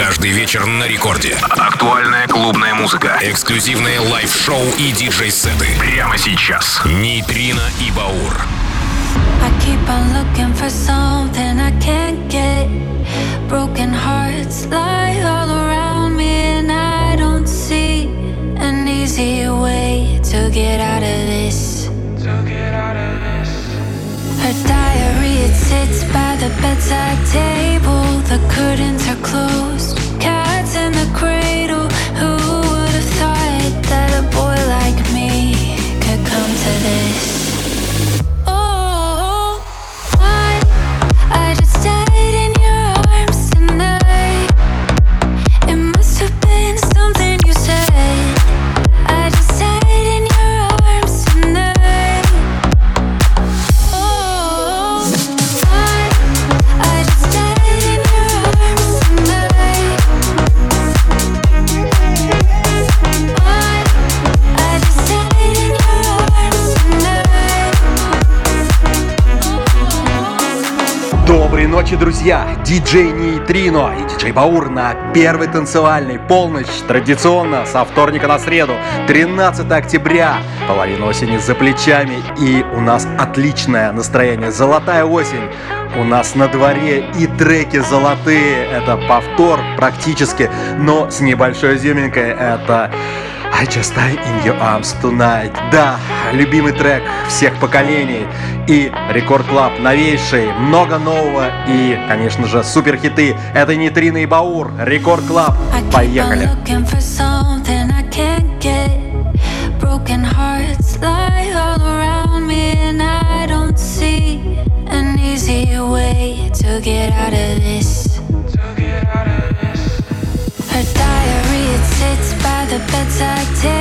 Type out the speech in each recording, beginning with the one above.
Каждый вечер на рекорде. Актуальная клубная музыка. Эксклюзивные лайв-шоу и диджей-сеты. Прямо сейчас. Нейтрино и Баур. I keep on looking for something I can't get. Broken hearts lie all around me, and I don't see an easy way to get out of this. To get out of this. Her diary, it sits by the bedside table. The curtains are closed, cats in the cradle. Ночи, друзья! Диджей Нейтрино и диджей Баур на первой танцевальной полночь. Традиционно со вторника на среду, 13 октября. Половина осени за плечами и у нас отличное настроение. Золотая осень. У нас на дворе и треки золотые. Это повтор практически, но с небольшой изюминкой. Это I Just Die In Your Arms Tonight. Да, любимый трек всех поколений. И Record Club новейший, много нового и, конечно же, супер хиты. Это Нейтрино и Баур. Record Club. Поехали. Broken hearts like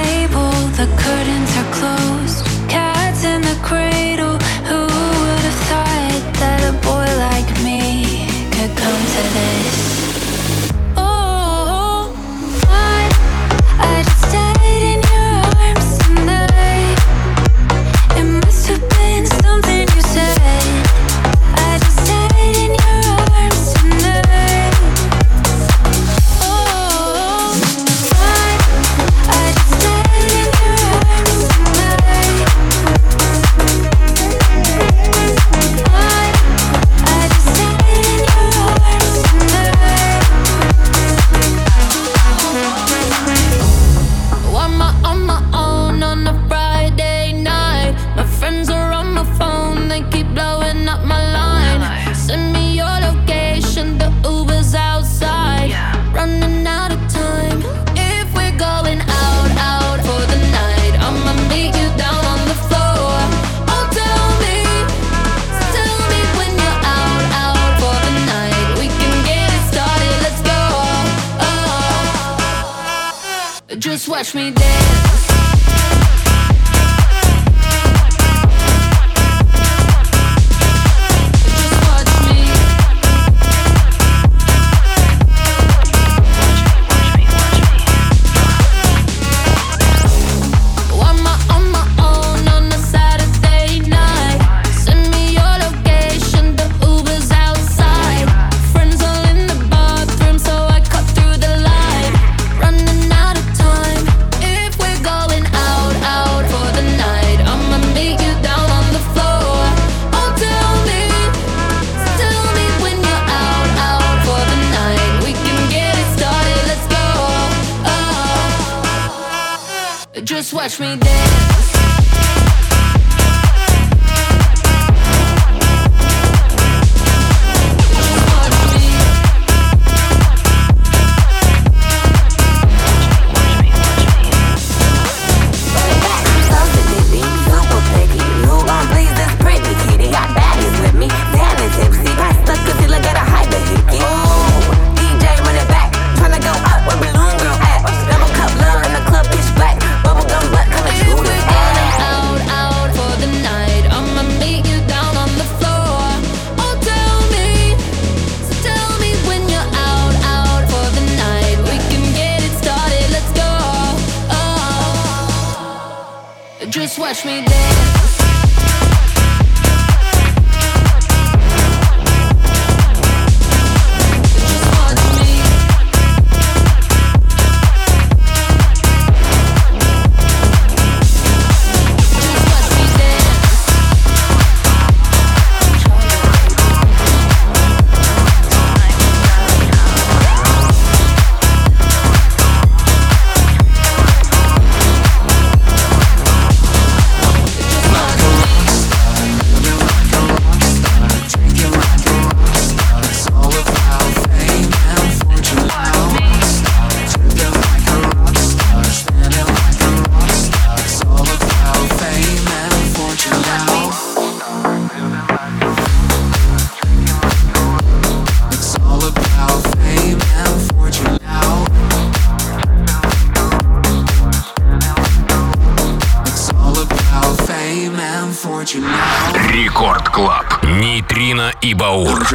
и Баур.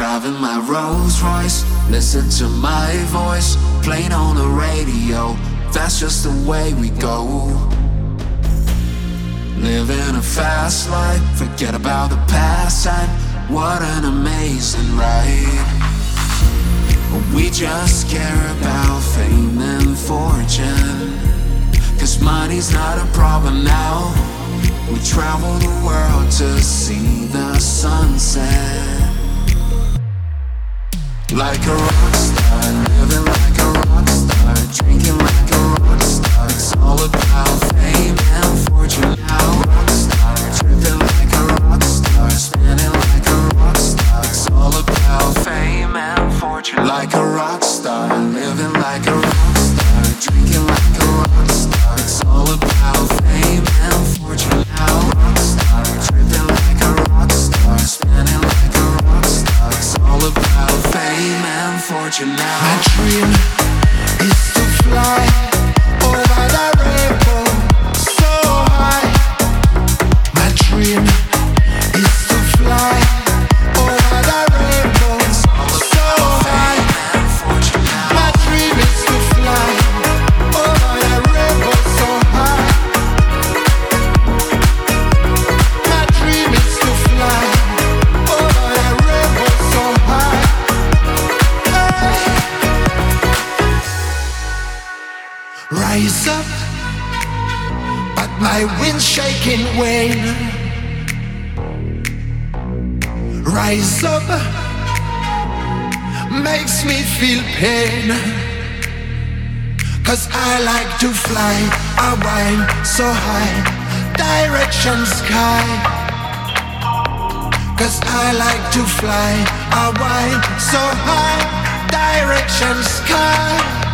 Listen to my voice playing on the radio. That's just the way we go. Living a fast life, forget about the past and what an amazing ride. We just care about fame and fortune. Cause money's not a problem now. We travel the world to see the sunset. Like a rock star, living like a rock star, drinking like a rock star. It's all about fame and fortune now. Rock star, tripping like a rock star, spinning like a rock star. It's all about fame and fortune. Like a rock star, living like a and fortune now. My dream is to fly Rise up, but my wind's shaking wane. Rise up, makes me feel pain. Cause I like to fly, I wind so high, direction sky. Cause I like to fly, I wind so high, direction sky.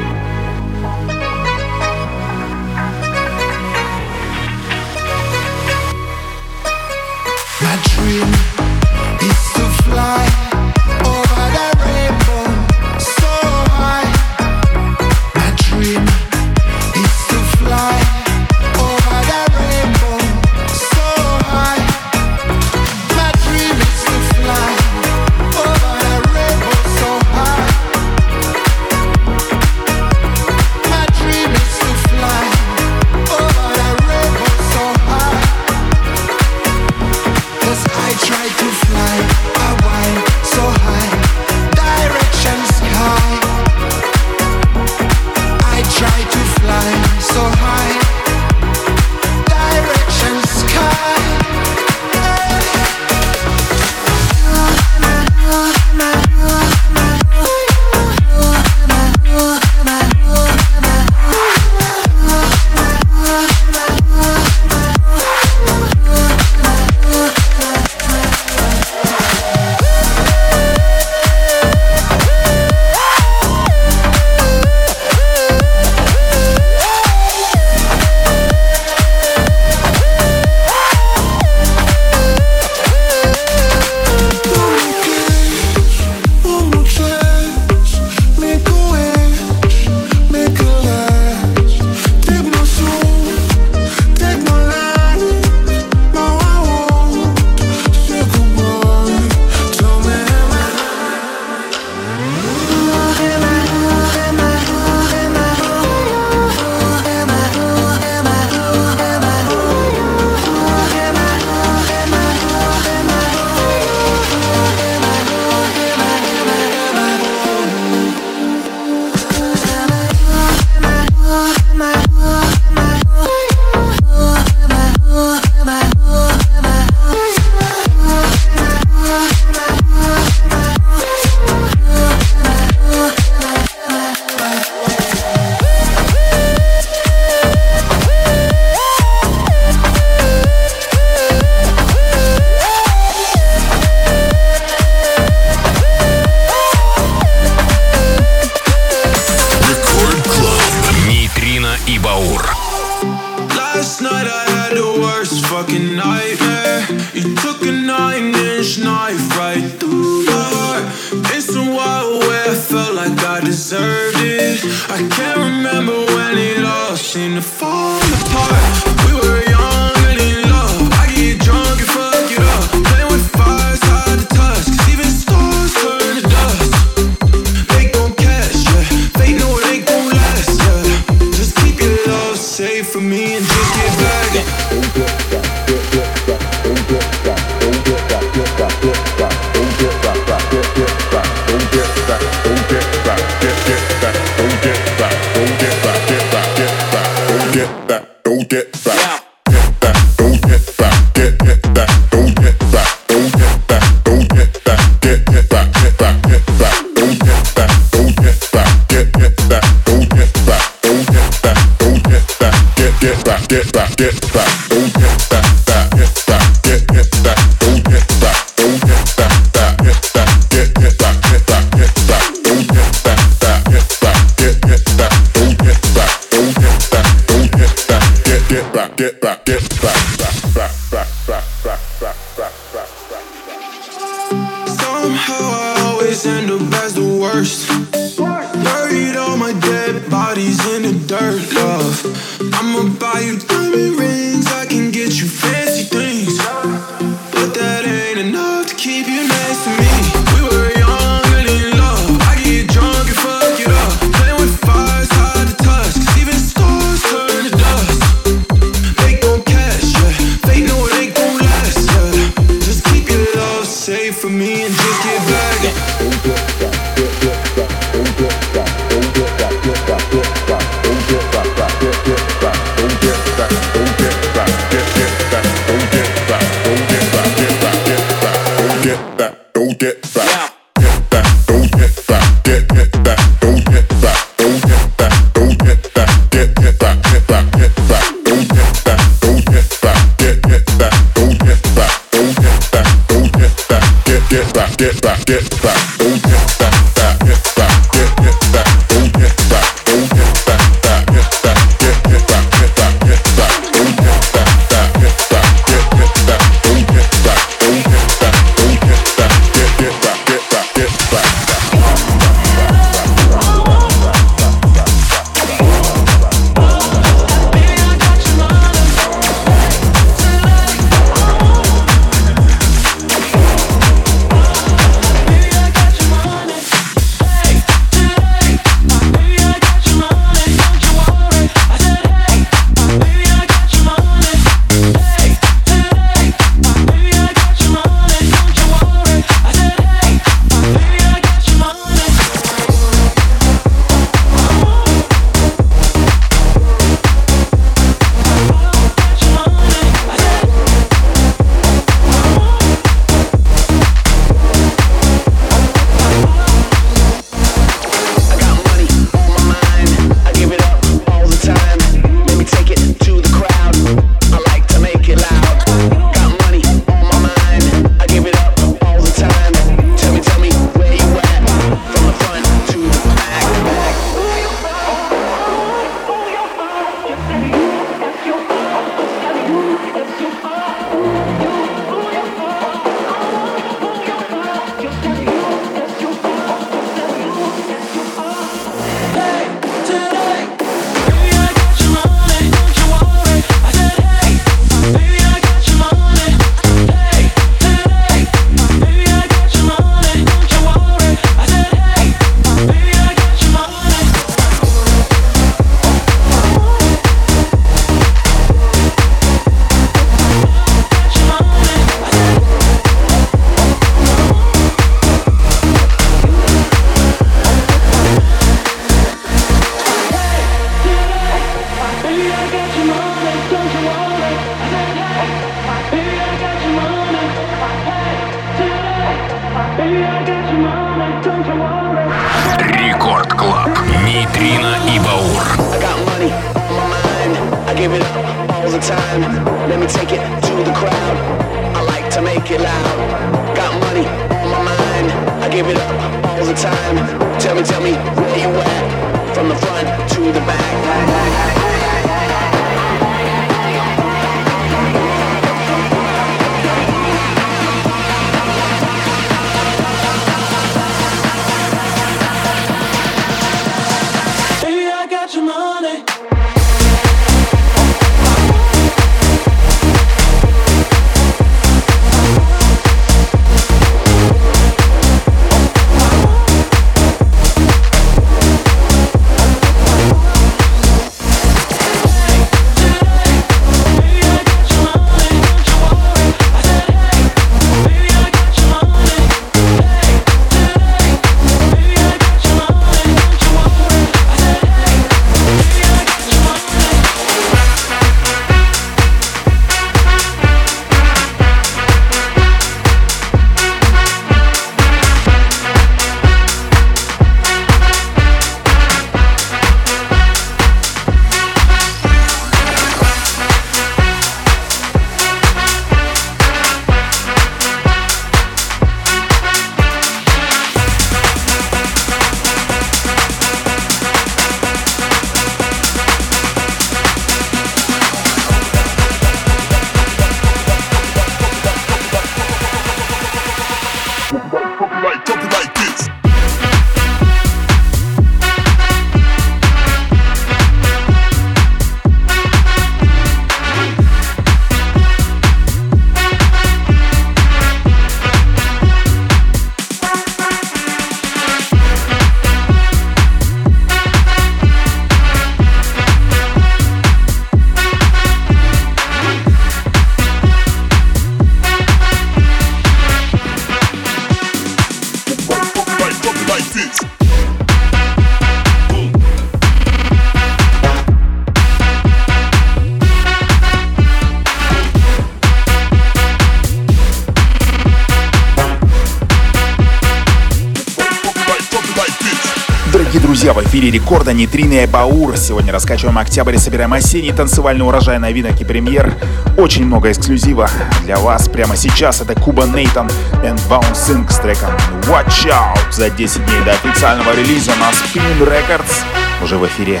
Рекорда Нейтрино и Баур. Сегодня раскачиваем октябрь и собираем осенний танцевальный урожай новинок и премьер. Очень много эксклюзива для вас прямо сейчас. Это Куба Нейтан и Bouncing с треком Watch Out за 10 дней до официального релиза на Spin Records. Уже в эфире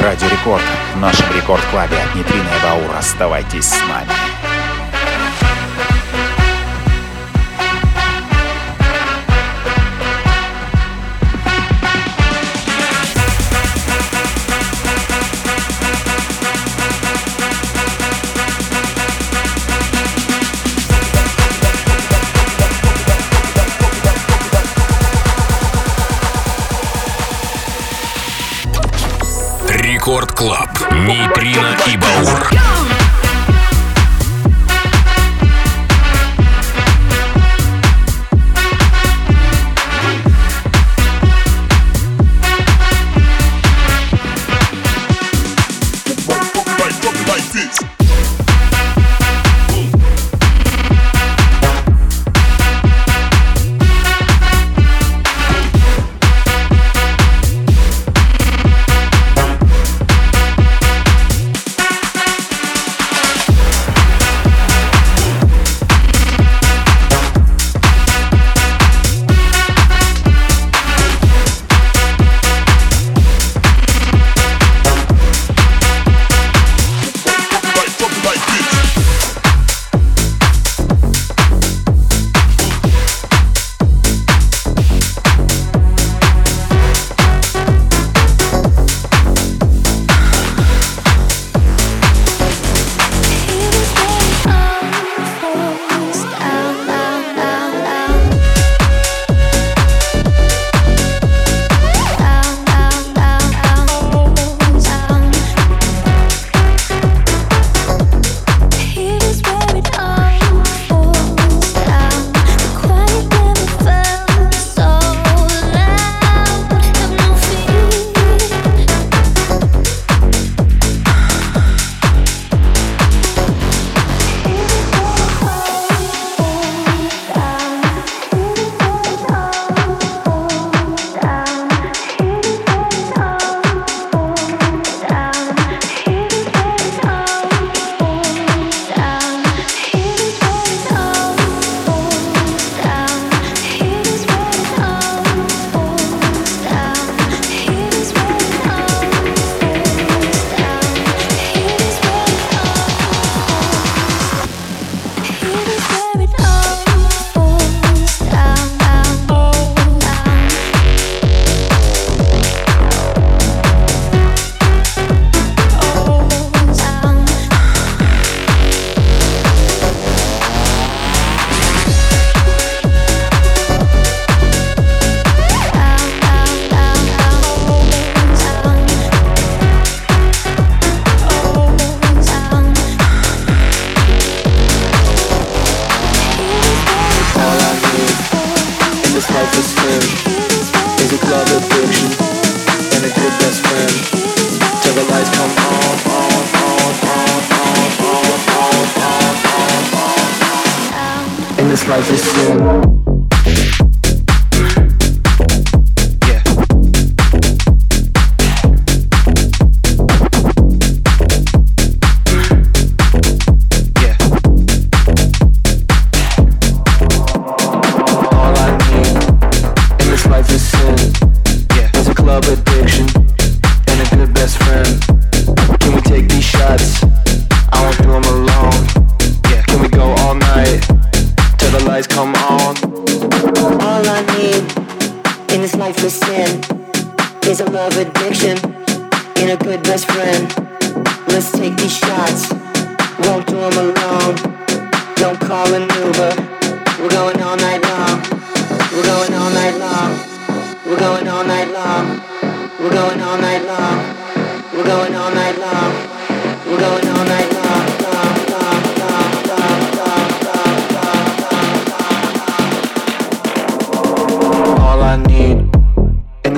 Радио Рекорд в нашем рекорд-клабе от Нейтрино и Баур. Оставайтесь с нами. Клаб. Нейтрино и Баур.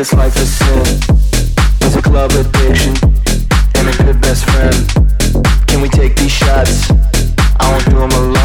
This life of sin. Is a club addiction And a good best friend. Can we take these shots? I won't do them alone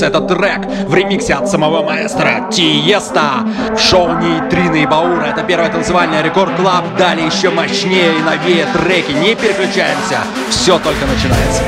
называется этот трек в ремиксе от самого маэстро Тиеста. Шоу Нейтрины и Баура. Это первая танцевальная рекорд клаб. Далее еще мощнее и новее треки. Не переключаемся. Все только начинается.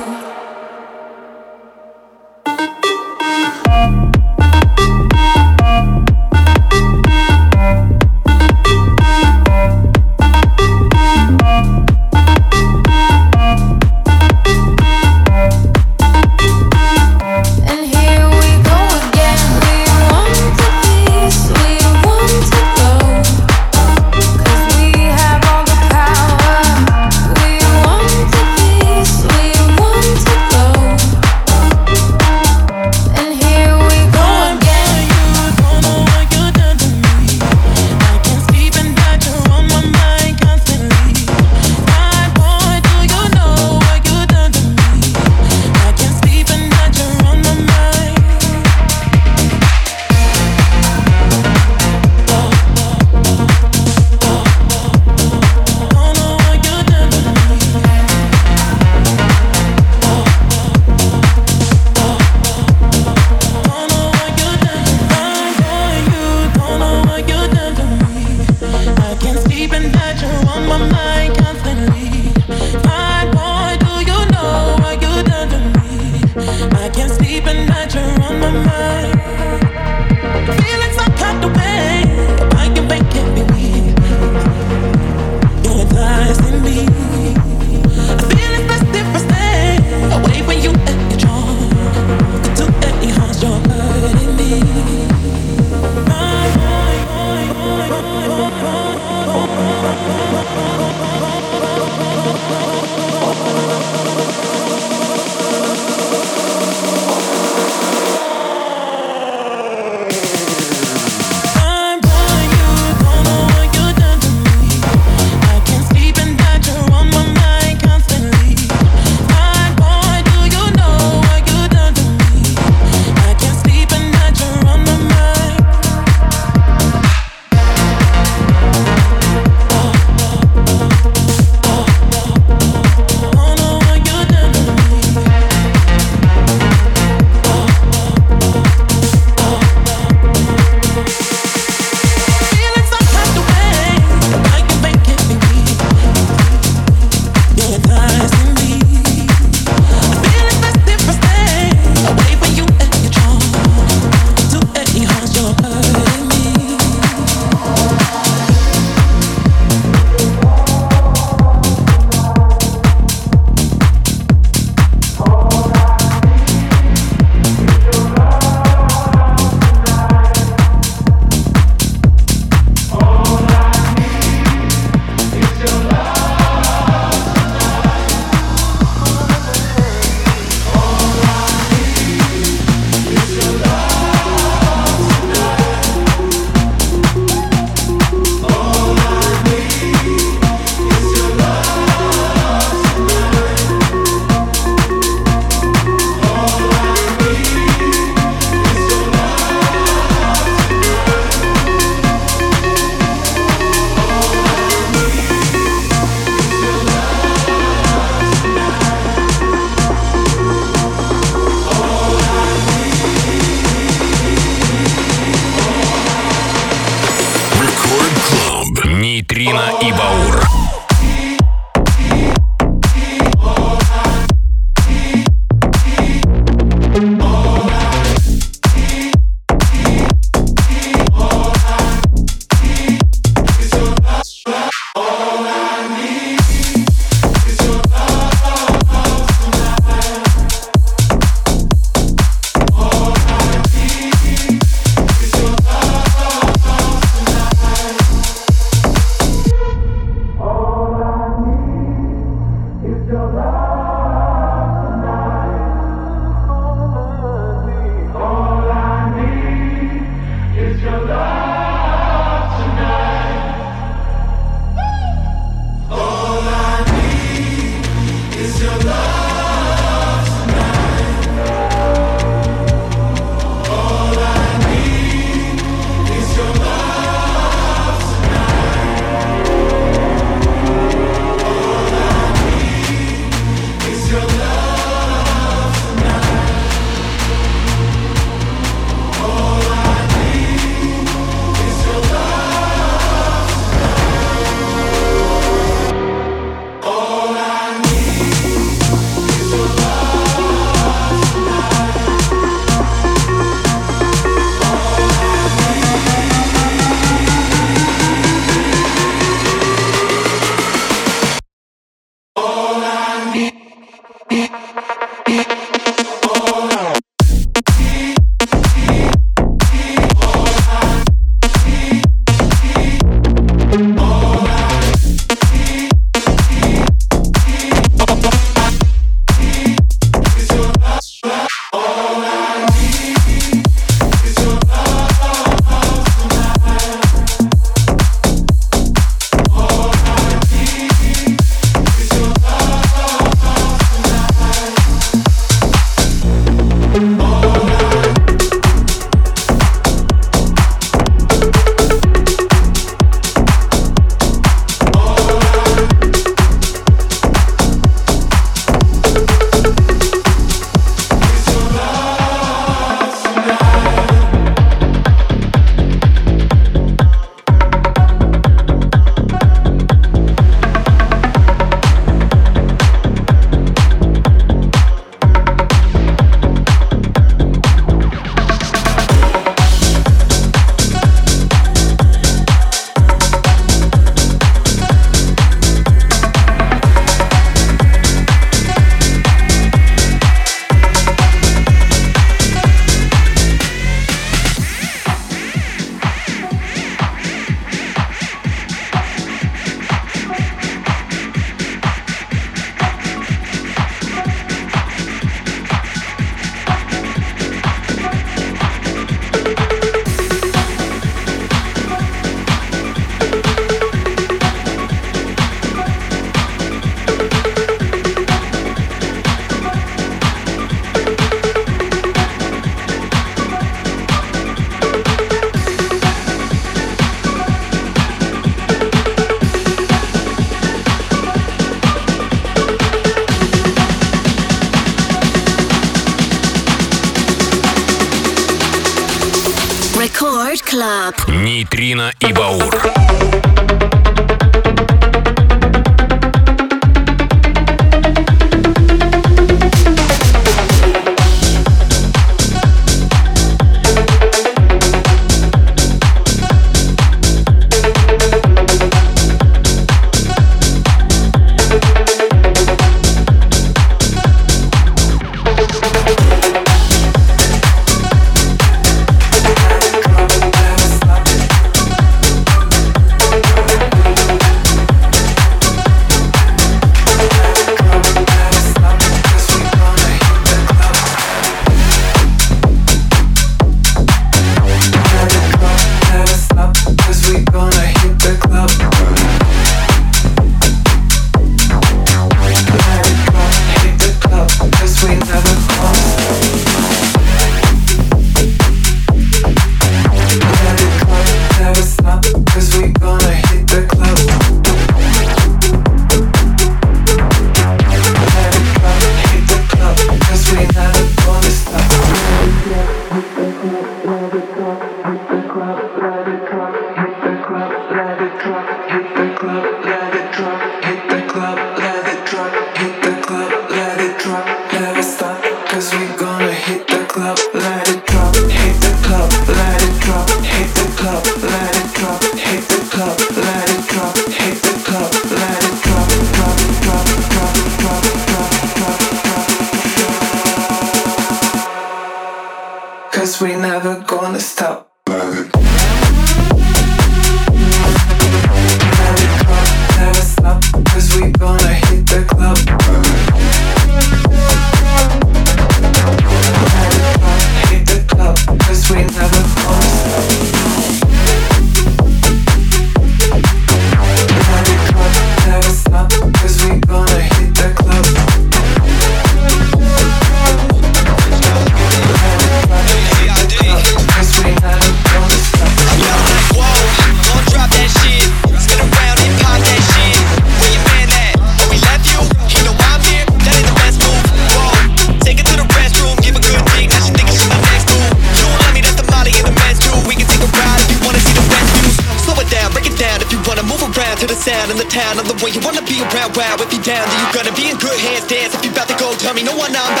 tell me no one now.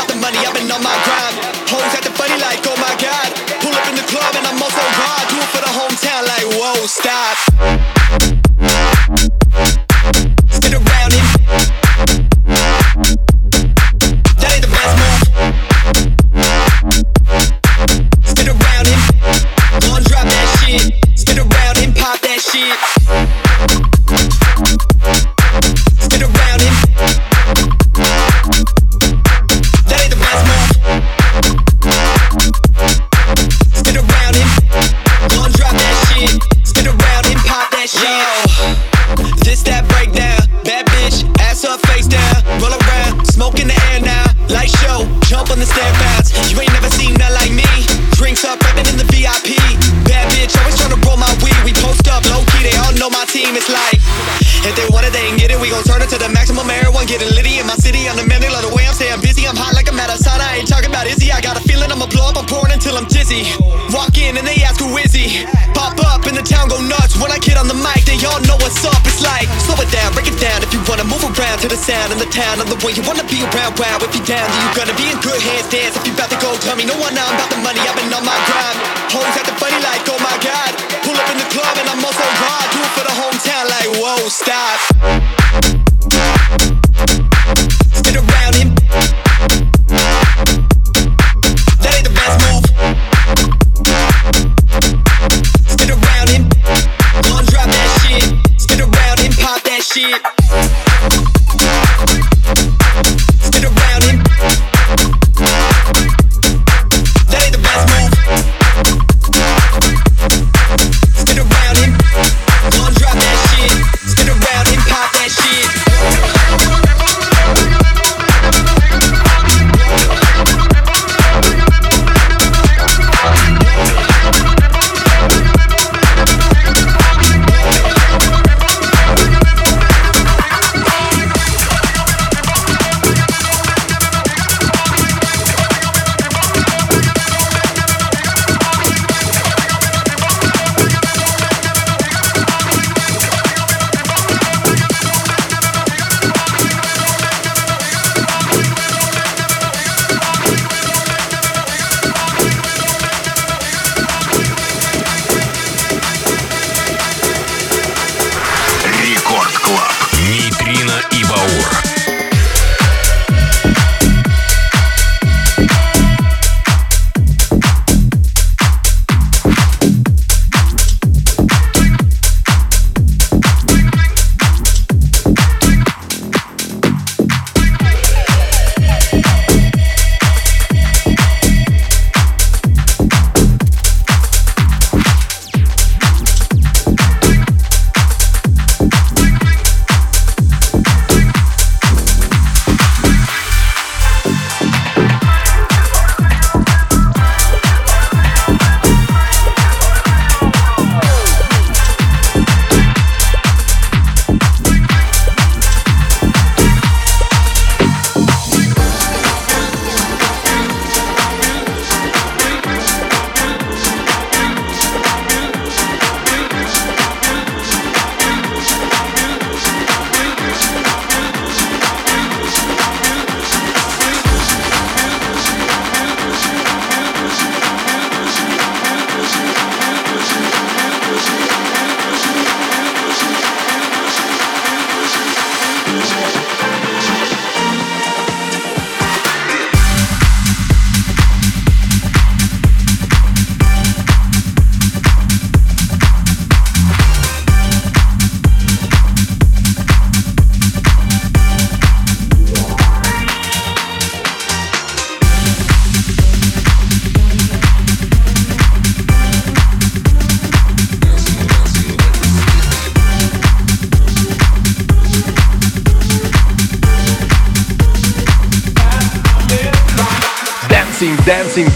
When you wanna be around, wow If you're down, then you're gonna be in good hands. Dance if you about to go, tell me, no one, I'm about the money I've been on my grind, hoes the funny like, oh my god. Pull up in the club and I'm also hard Do it for the hometown like, whoa, stop.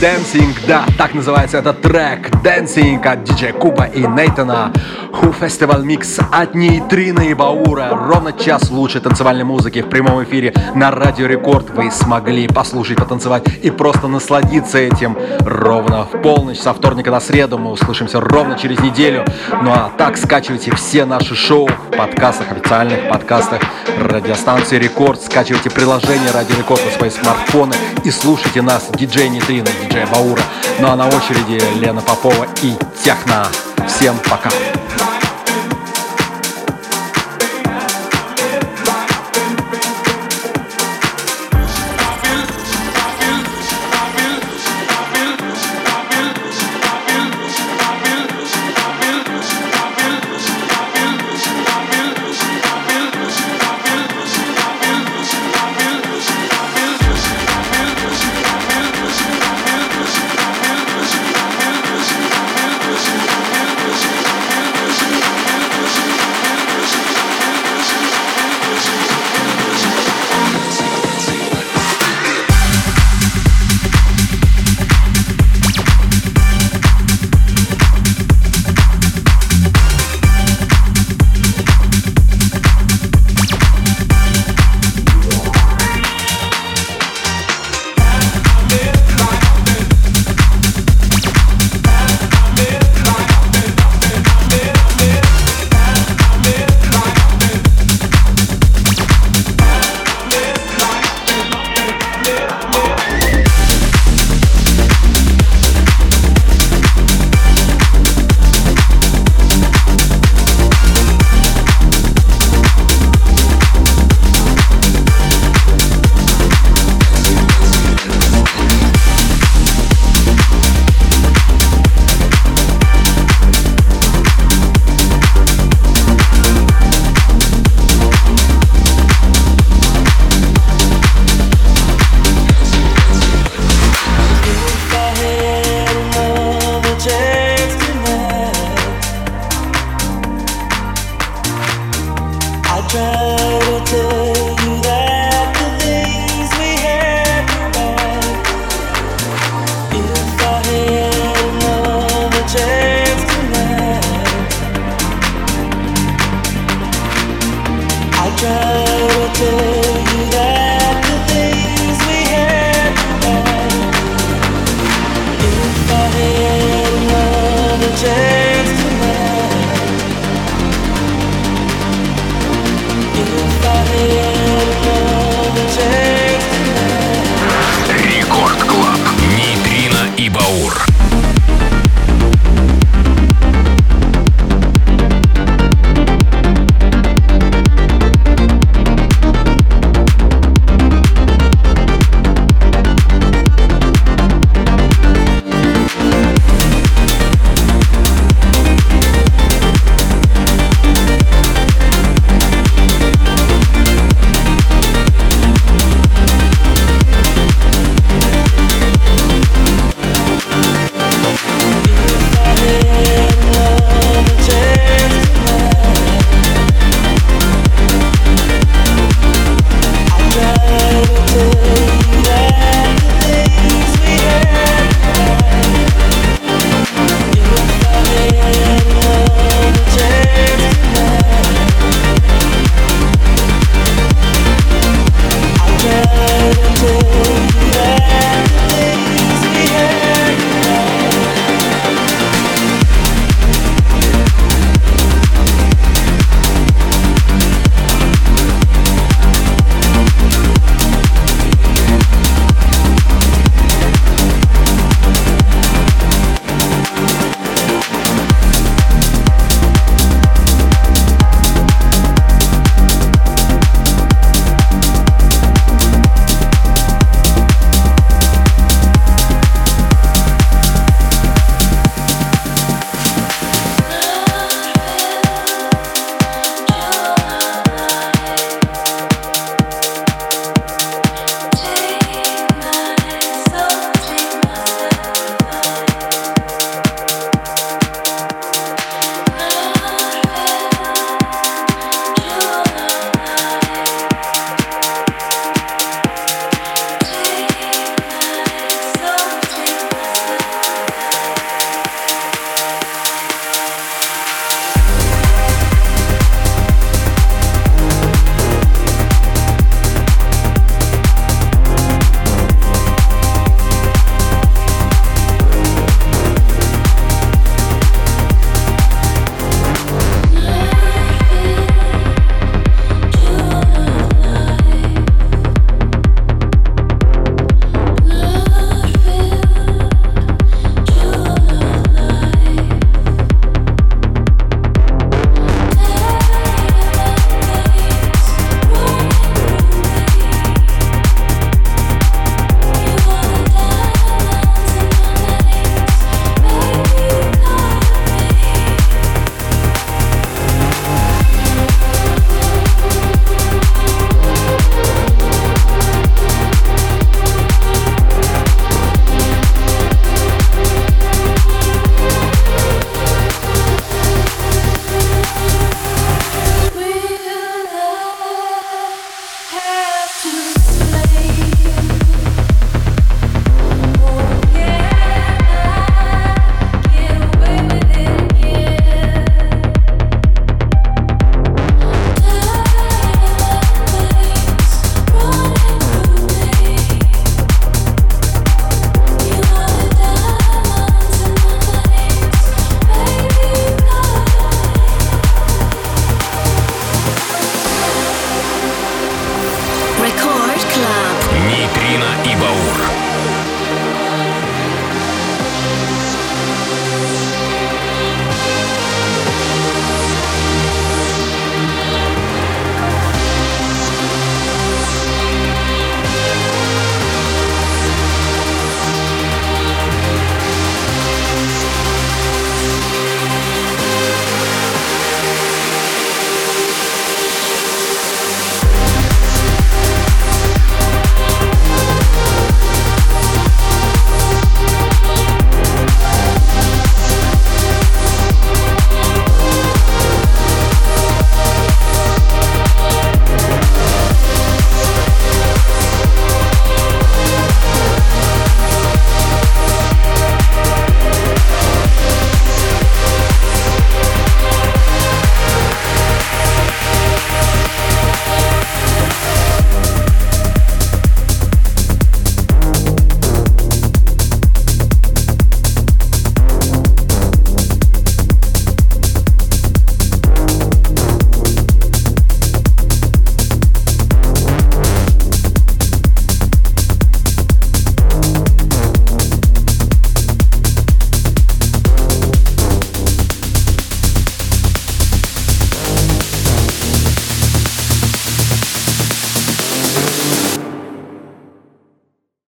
Dancing. Да, так называется этот трек Dancing от диджея Куба и Нейтана. У Фестиваль Микс от Нейтрина и Баура. Ровно час лучшей танцевальной музыки в прямом эфире на Радио Рекорд. Вы смогли послушать, потанцевать и просто насладиться этим ровно в полночь со вторника на среду. Мы услышимся ровно через неделю. Ну а так скачивайте все наши шоу в подкастах, официальных подкастах радиостанции Рекорд. Скачивайте приложение Радио Рекорд на свои смартфоны и слушайте нас, диджей Нейтрина, диджей Баура. Ну а на очереди Лена Попова и Техно. Всем пока.